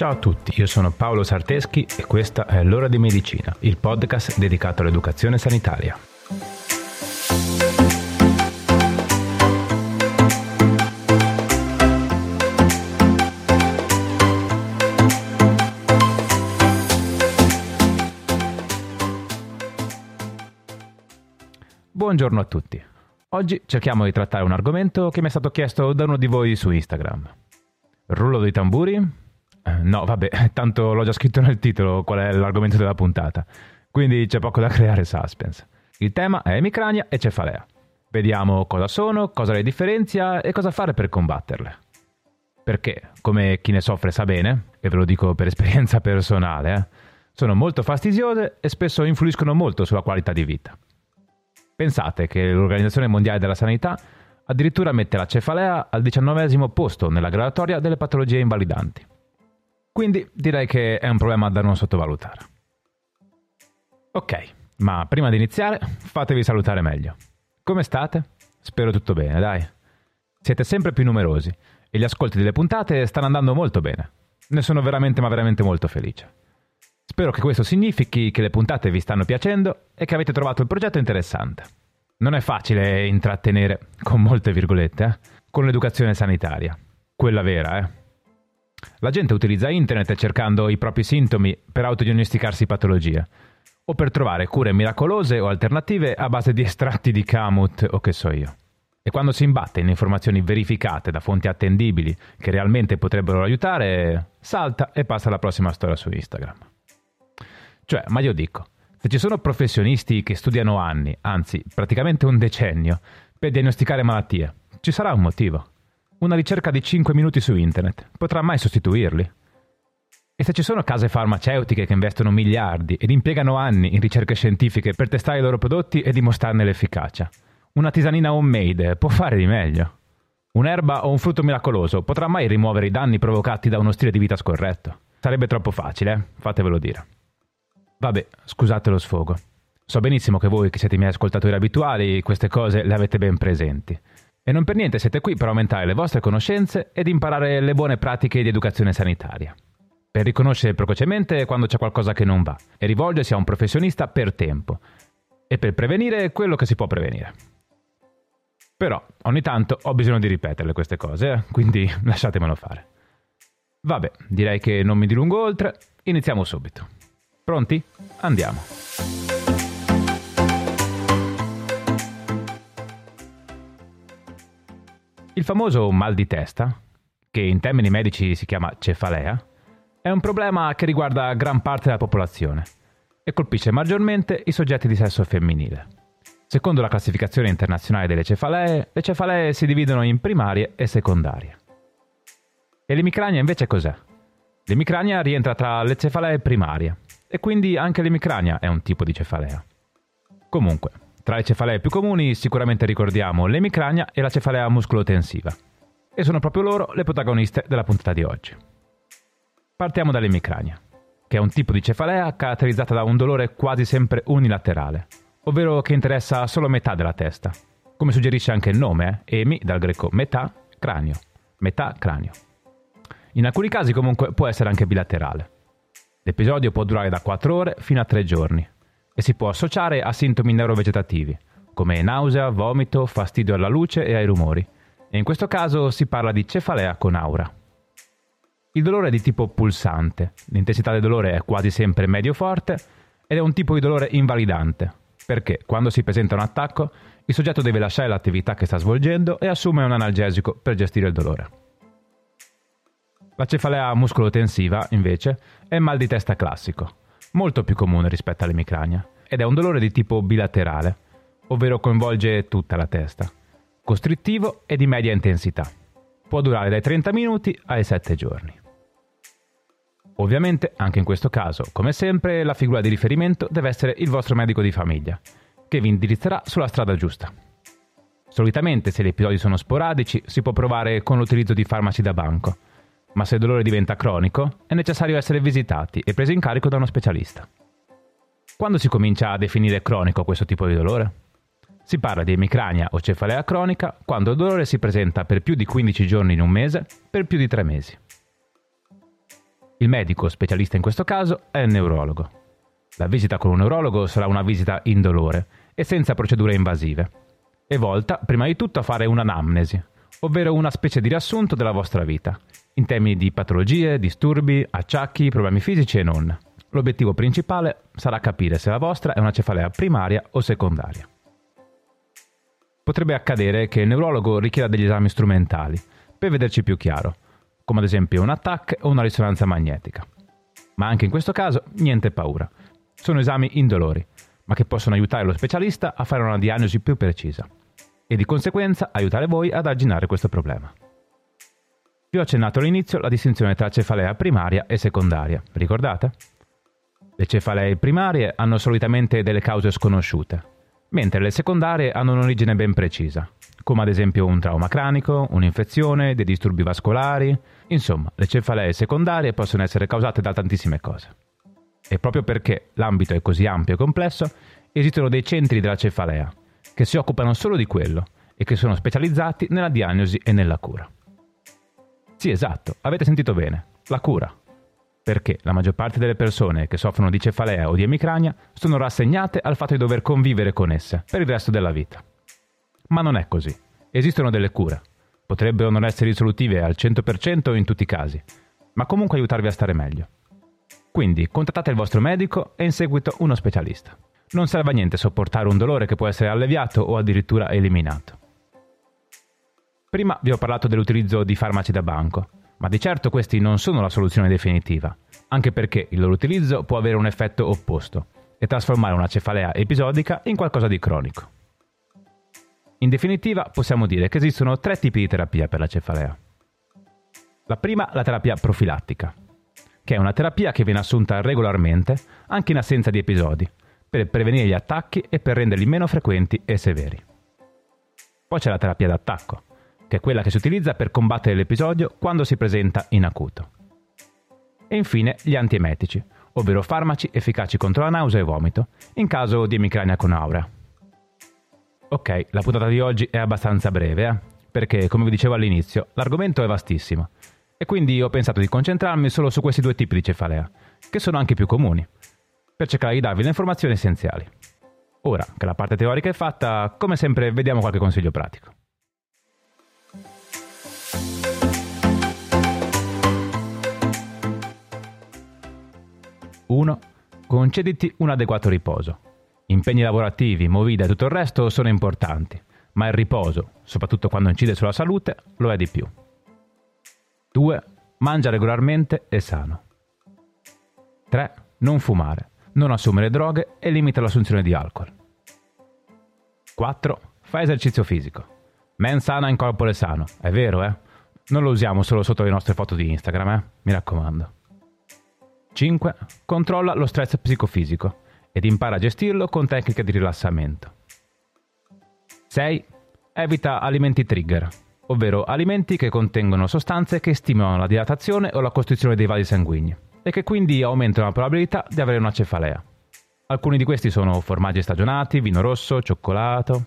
Ciao a tutti, io sono Paolo Sarteschi e questa è L'ora di medicina, il podcast dedicato all'educazione sanitaria. Buongiorno a tutti. Oggi cerchiamo di trattare un argomento che mi è stato chiesto da uno di voi su Instagram. Rullo dei tamburi? Eh, no, vabbè, tanto l'ho già scritto nel titolo qual è l'argomento della puntata, quindi c'è poco da creare suspense. Il tema è emicrania e cefalea. Vediamo cosa sono, cosa le differenzia e cosa fare per combatterle. Perché, come chi ne soffre sa bene, e ve lo dico per esperienza personale, eh, sono molto fastidiose e spesso influiscono molto sulla qualità di vita. Pensate che l'Organizzazione Mondiale della Sanità addirittura mette la cefalea al diciannovesimo posto nella graduatoria delle patologie invalidanti. Quindi direi che è un problema da non sottovalutare. Ok, ma prima di iniziare fatevi salutare meglio. Come state? Spero tutto bene, dai. Siete sempre più numerosi e gli ascolti delle puntate stanno andando molto bene. Ne sono veramente ma veramente molto felice. Spero che questo significhi che le puntate vi stanno piacendo e che avete trovato il progetto interessante. Non è facile intrattenere, con molte virgolette, eh, con l'educazione sanitaria. Quella vera, eh. La gente utilizza internet cercando i propri sintomi per autodiagnosticarsi patologie o per trovare cure miracolose o alternative a base di estratti di Kamut o che so io. E quando si imbatte in informazioni verificate da fonti attendibili che realmente potrebbero aiutare, salta e passa alla prossima storia su Instagram. Cioè, ma io dico, se ci sono professionisti che studiano anni, anzi praticamente un decennio, per diagnosticare malattie, ci sarà un motivo. Una ricerca di 5 minuti su internet potrà mai sostituirli? E se ci sono case farmaceutiche che investono miliardi ed impiegano anni in ricerche scientifiche per testare i loro prodotti e dimostrarne l'efficacia, una tisanina homemade può fare di meglio. Un'erba o un frutto miracoloso potrà mai rimuovere i danni provocati da uno stile di vita scorretto? Sarebbe troppo facile, eh? fatevelo dire. Vabbè, scusate lo sfogo. So benissimo che voi che siete i miei ascoltatori abituali queste cose le avete ben presenti. E non per niente siete qui per aumentare le vostre conoscenze ed imparare le buone pratiche di educazione sanitaria. Per riconoscere precocemente quando c'è qualcosa che non va e rivolgersi a un professionista per tempo. E per prevenire quello che si può prevenire. Però ogni tanto ho bisogno di ripeterle queste cose, eh? quindi lasciatemelo fare. Vabbè, direi che non mi dilungo oltre, iniziamo subito. Pronti? Andiamo. Il famoso mal di testa, che in termini medici si chiama cefalea, è un problema che riguarda gran parte della popolazione e colpisce maggiormente i soggetti di sesso femminile. Secondo la classificazione internazionale delle cefalee, le cefalee si dividono in primarie e secondarie. E l'emicrania invece cos'è? L'emicrania rientra tra le cefalee primarie e quindi anche l'emicrania è un tipo di cefalea. Comunque, tra le cefalee più comuni sicuramente ricordiamo l'emicrania e la cefalea muscolotensiva. E sono proprio loro le protagoniste della puntata di oggi. Partiamo dall'emicrania, che è un tipo di cefalea caratterizzata da un dolore quasi sempre unilaterale, ovvero che interessa solo metà della testa, come suggerisce anche il nome, eh? emi dal greco metà, cranio, metà cranio. In alcuni casi comunque può essere anche bilaterale. L'episodio può durare da 4 ore fino a 3 giorni e si può associare a sintomi neurovegetativi, come nausea, vomito, fastidio alla luce e ai rumori. E in questo caso si parla di cefalea con aura. Il dolore è di tipo pulsante, l'intensità del dolore è quasi sempre medio-forte ed è un tipo di dolore invalidante, perché quando si presenta un attacco il soggetto deve lasciare l'attività che sta svolgendo e assume un analgesico per gestire il dolore. La cefalea muscolotensiva, invece, è mal di testa classico, molto più comune rispetto all'emicrania, ed è un dolore di tipo bilaterale, ovvero coinvolge tutta la testa, costrittivo e di media intensità. Può durare dai 30 minuti ai 7 giorni. Ovviamente, anche in questo caso, come sempre, la figura di riferimento deve essere il vostro medico di famiglia, che vi indirizzerà sulla strada giusta. Solitamente, se gli episodi sono sporadici, si può provare con l'utilizzo di farmaci da banco, ma se il dolore diventa cronico, è necessario essere visitati e presi in carico da uno specialista. Quando si comincia a definire cronico questo tipo di dolore? Si parla di emicrania o cefalea cronica quando il dolore si presenta per più di 15 giorni in un mese, per più di 3 mesi. Il medico specialista in questo caso è il neurologo. La visita con un neurologo sarà una visita indolore e senza procedure invasive. È volta, prima di tutto, a fare un'anamnesi, ovvero una specie di riassunto della vostra vita, in termini di patologie, disturbi, acciacchi, problemi fisici e non. L'obiettivo principale sarà capire se la vostra è una cefalea primaria o secondaria. Potrebbe accadere che il neurologo richieda degli esami strumentali per vederci più chiaro, come ad esempio un attacco o una risonanza magnetica. Ma anche in questo caso niente paura. Sono esami indolori, ma che possono aiutare lo specialista a fare una diagnosi più precisa e di conseguenza aiutare voi ad arginare questo problema. Vi ho accennato all'inizio la distinzione tra cefalea primaria e secondaria, ricordate? Le cefalee primarie hanno solitamente delle cause sconosciute, mentre le secondarie hanno un'origine ben precisa, come ad esempio un trauma cranico, un'infezione, dei disturbi vascolari. Insomma, le cefalee secondarie possono essere causate da tantissime cose. E proprio perché l'ambito è così ampio e complesso, esistono dei centri della cefalea, che si occupano solo di quello e che sono specializzati nella diagnosi e nella cura. Sì, esatto, avete sentito bene, la cura perché la maggior parte delle persone che soffrono di cefalea o di emicrania sono rassegnate al fatto di dover convivere con esse per il resto della vita. Ma non è così. Esistono delle cure. Potrebbero non essere risolutive al 100% in tutti i casi, ma comunque aiutarvi a stare meglio. Quindi contattate il vostro medico e in seguito uno specialista. Non serve a niente sopportare un dolore che può essere alleviato o addirittura eliminato. Prima vi ho parlato dell'utilizzo di farmaci da banco, ma di certo questi non sono la soluzione definitiva, anche perché il loro utilizzo può avere un effetto opposto e trasformare una cefalea episodica in qualcosa di cronico. In definitiva possiamo dire che esistono tre tipi di terapia per la cefalea. La prima, la terapia profilattica, che è una terapia che viene assunta regolarmente, anche in assenza di episodi, per prevenire gli attacchi e per renderli meno frequenti e severi. Poi c'è la terapia d'attacco, che è quella che si utilizza per combattere l'episodio quando si presenta in acuto. E infine gli antiemetici, ovvero farmaci efficaci contro la nausea e vomito, in caso di emicrania con aura. Ok, la puntata di oggi è abbastanza breve, eh? perché come vi dicevo all'inizio, l'argomento è vastissimo, e quindi ho pensato di concentrarmi solo su questi due tipi di cefalea, che sono anche più comuni, per cercare di darvi le informazioni essenziali. Ora che la parte teorica è fatta, come sempre vediamo qualche consiglio pratico. 1. Concediti un adeguato riposo. Impegni lavorativi, movida e tutto il resto sono importanti, ma il riposo, soprattutto quando incide sulla salute, lo è di più. 2. Mangia regolarmente e sano. 3. Non fumare, non assumere droghe e limita l'assunzione di alcol. 4. Fai esercizio fisico. Men sana in corpore sano, è vero, eh? Non lo usiamo solo sotto le nostre foto di Instagram, eh? Mi raccomando. 5. Controlla lo stress psicofisico ed impara a gestirlo con tecniche di rilassamento. 6. Evita alimenti trigger, ovvero alimenti che contengono sostanze che stimolano la dilatazione o la costruzione dei vasi sanguigni e che quindi aumentano la probabilità di avere una cefalea. Alcuni di questi sono formaggi stagionati, vino rosso, cioccolato.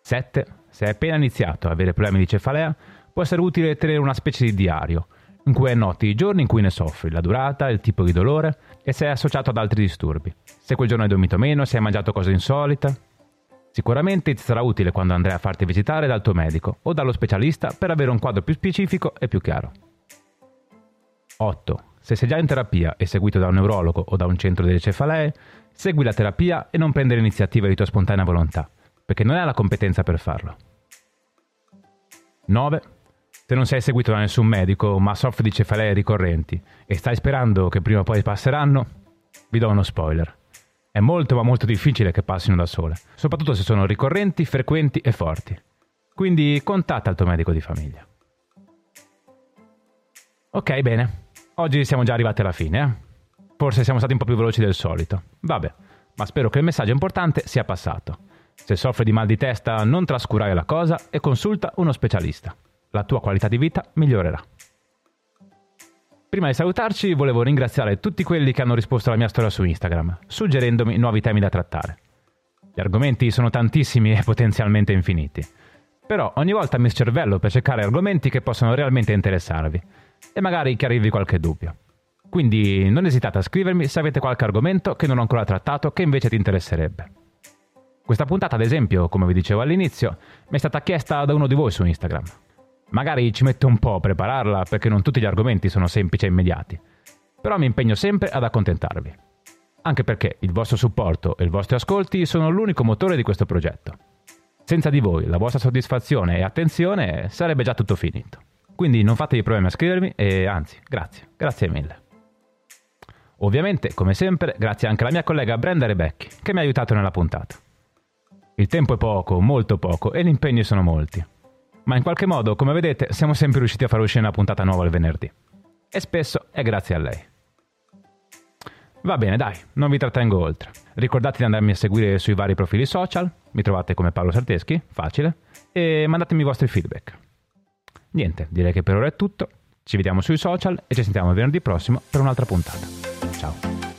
7. Se hai appena iniziato a avere problemi di cefalea, può essere utile tenere una specie di diario in cui annoti i giorni in cui ne soffri, la durata, il tipo di dolore e se è associato ad altri disturbi. Se quel giorno hai dormito meno, se hai mangiato cose insolite. Sicuramente ti sarà utile quando andrai a farti visitare dal tuo medico o dallo specialista per avere un quadro più specifico e più chiaro. 8. Se sei già in terapia e seguito da un neurologo o da un centro delle cefalee, segui la terapia e non prendere l'iniziativa di tua spontanea volontà, perché non hai la competenza per farlo. 9. Se non sei seguito da nessun medico, ma soffri di cefalee ricorrenti e stai sperando che prima o poi passeranno, vi do uno spoiler. È molto ma molto difficile che passino da sole, soprattutto se sono ricorrenti, frequenti e forti. Quindi contatta il tuo medico di famiglia. Ok, bene. Oggi siamo già arrivati alla fine, eh? Forse siamo stati un po' più veloci del solito. Vabbè, ma spero che il messaggio importante sia passato. Se soffri di mal di testa, non trascurare la cosa e consulta uno specialista la tua qualità di vita migliorerà. Prima di salutarci volevo ringraziare tutti quelli che hanno risposto alla mia storia su Instagram, suggerendomi nuovi temi da trattare. Gli argomenti sono tantissimi e potenzialmente infiniti. Però ogni volta mi scervello per cercare argomenti che possano realmente interessarvi. E magari chiarirvi qualche dubbio. Quindi non esitate a scrivermi se avete qualche argomento che non ho ancora trattato che invece ti interesserebbe. Questa puntata, ad esempio, come vi dicevo all'inizio, mi è stata chiesta da uno di voi su Instagram. Magari ci metto un po' a prepararla perché non tutti gli argomenti sono semplici e immediati, però mi impegno sempre ad accontentarvi. Anche perché il vostro supporto e i vostri ascolti sono l'unico motore di questo progetto. Senza di voi, la vostra soddisfazione e attenzione sarebbe già tutto finito. Quindi non fatevi problemi a scrivermi e anzi, grazie, grazie mille. Ovviamente, come sempre, grazie anche alla mia collega Brenda Rebecchi, che mi ha aiutato nella puntata. Il tempo è poco, molto poco, e gli impegni sono molti. Ma in qualche modo, come vedete, siamo sempre riusciti a far uscire una puntata nuova il venerdì. E spesso è grazie a lei. Va bene, dai, non vi trattengo oltre. Ricordate di andarmi a seguire sui vari profili social, mi trovate come Paolo Sarteschi, facile, e mandatemi i vostri feedback. Niente, direi che per ora è tutto. Ci vediamo sui social e ci sentiamo venerdì prossimo per un'altra puntata. Ciao.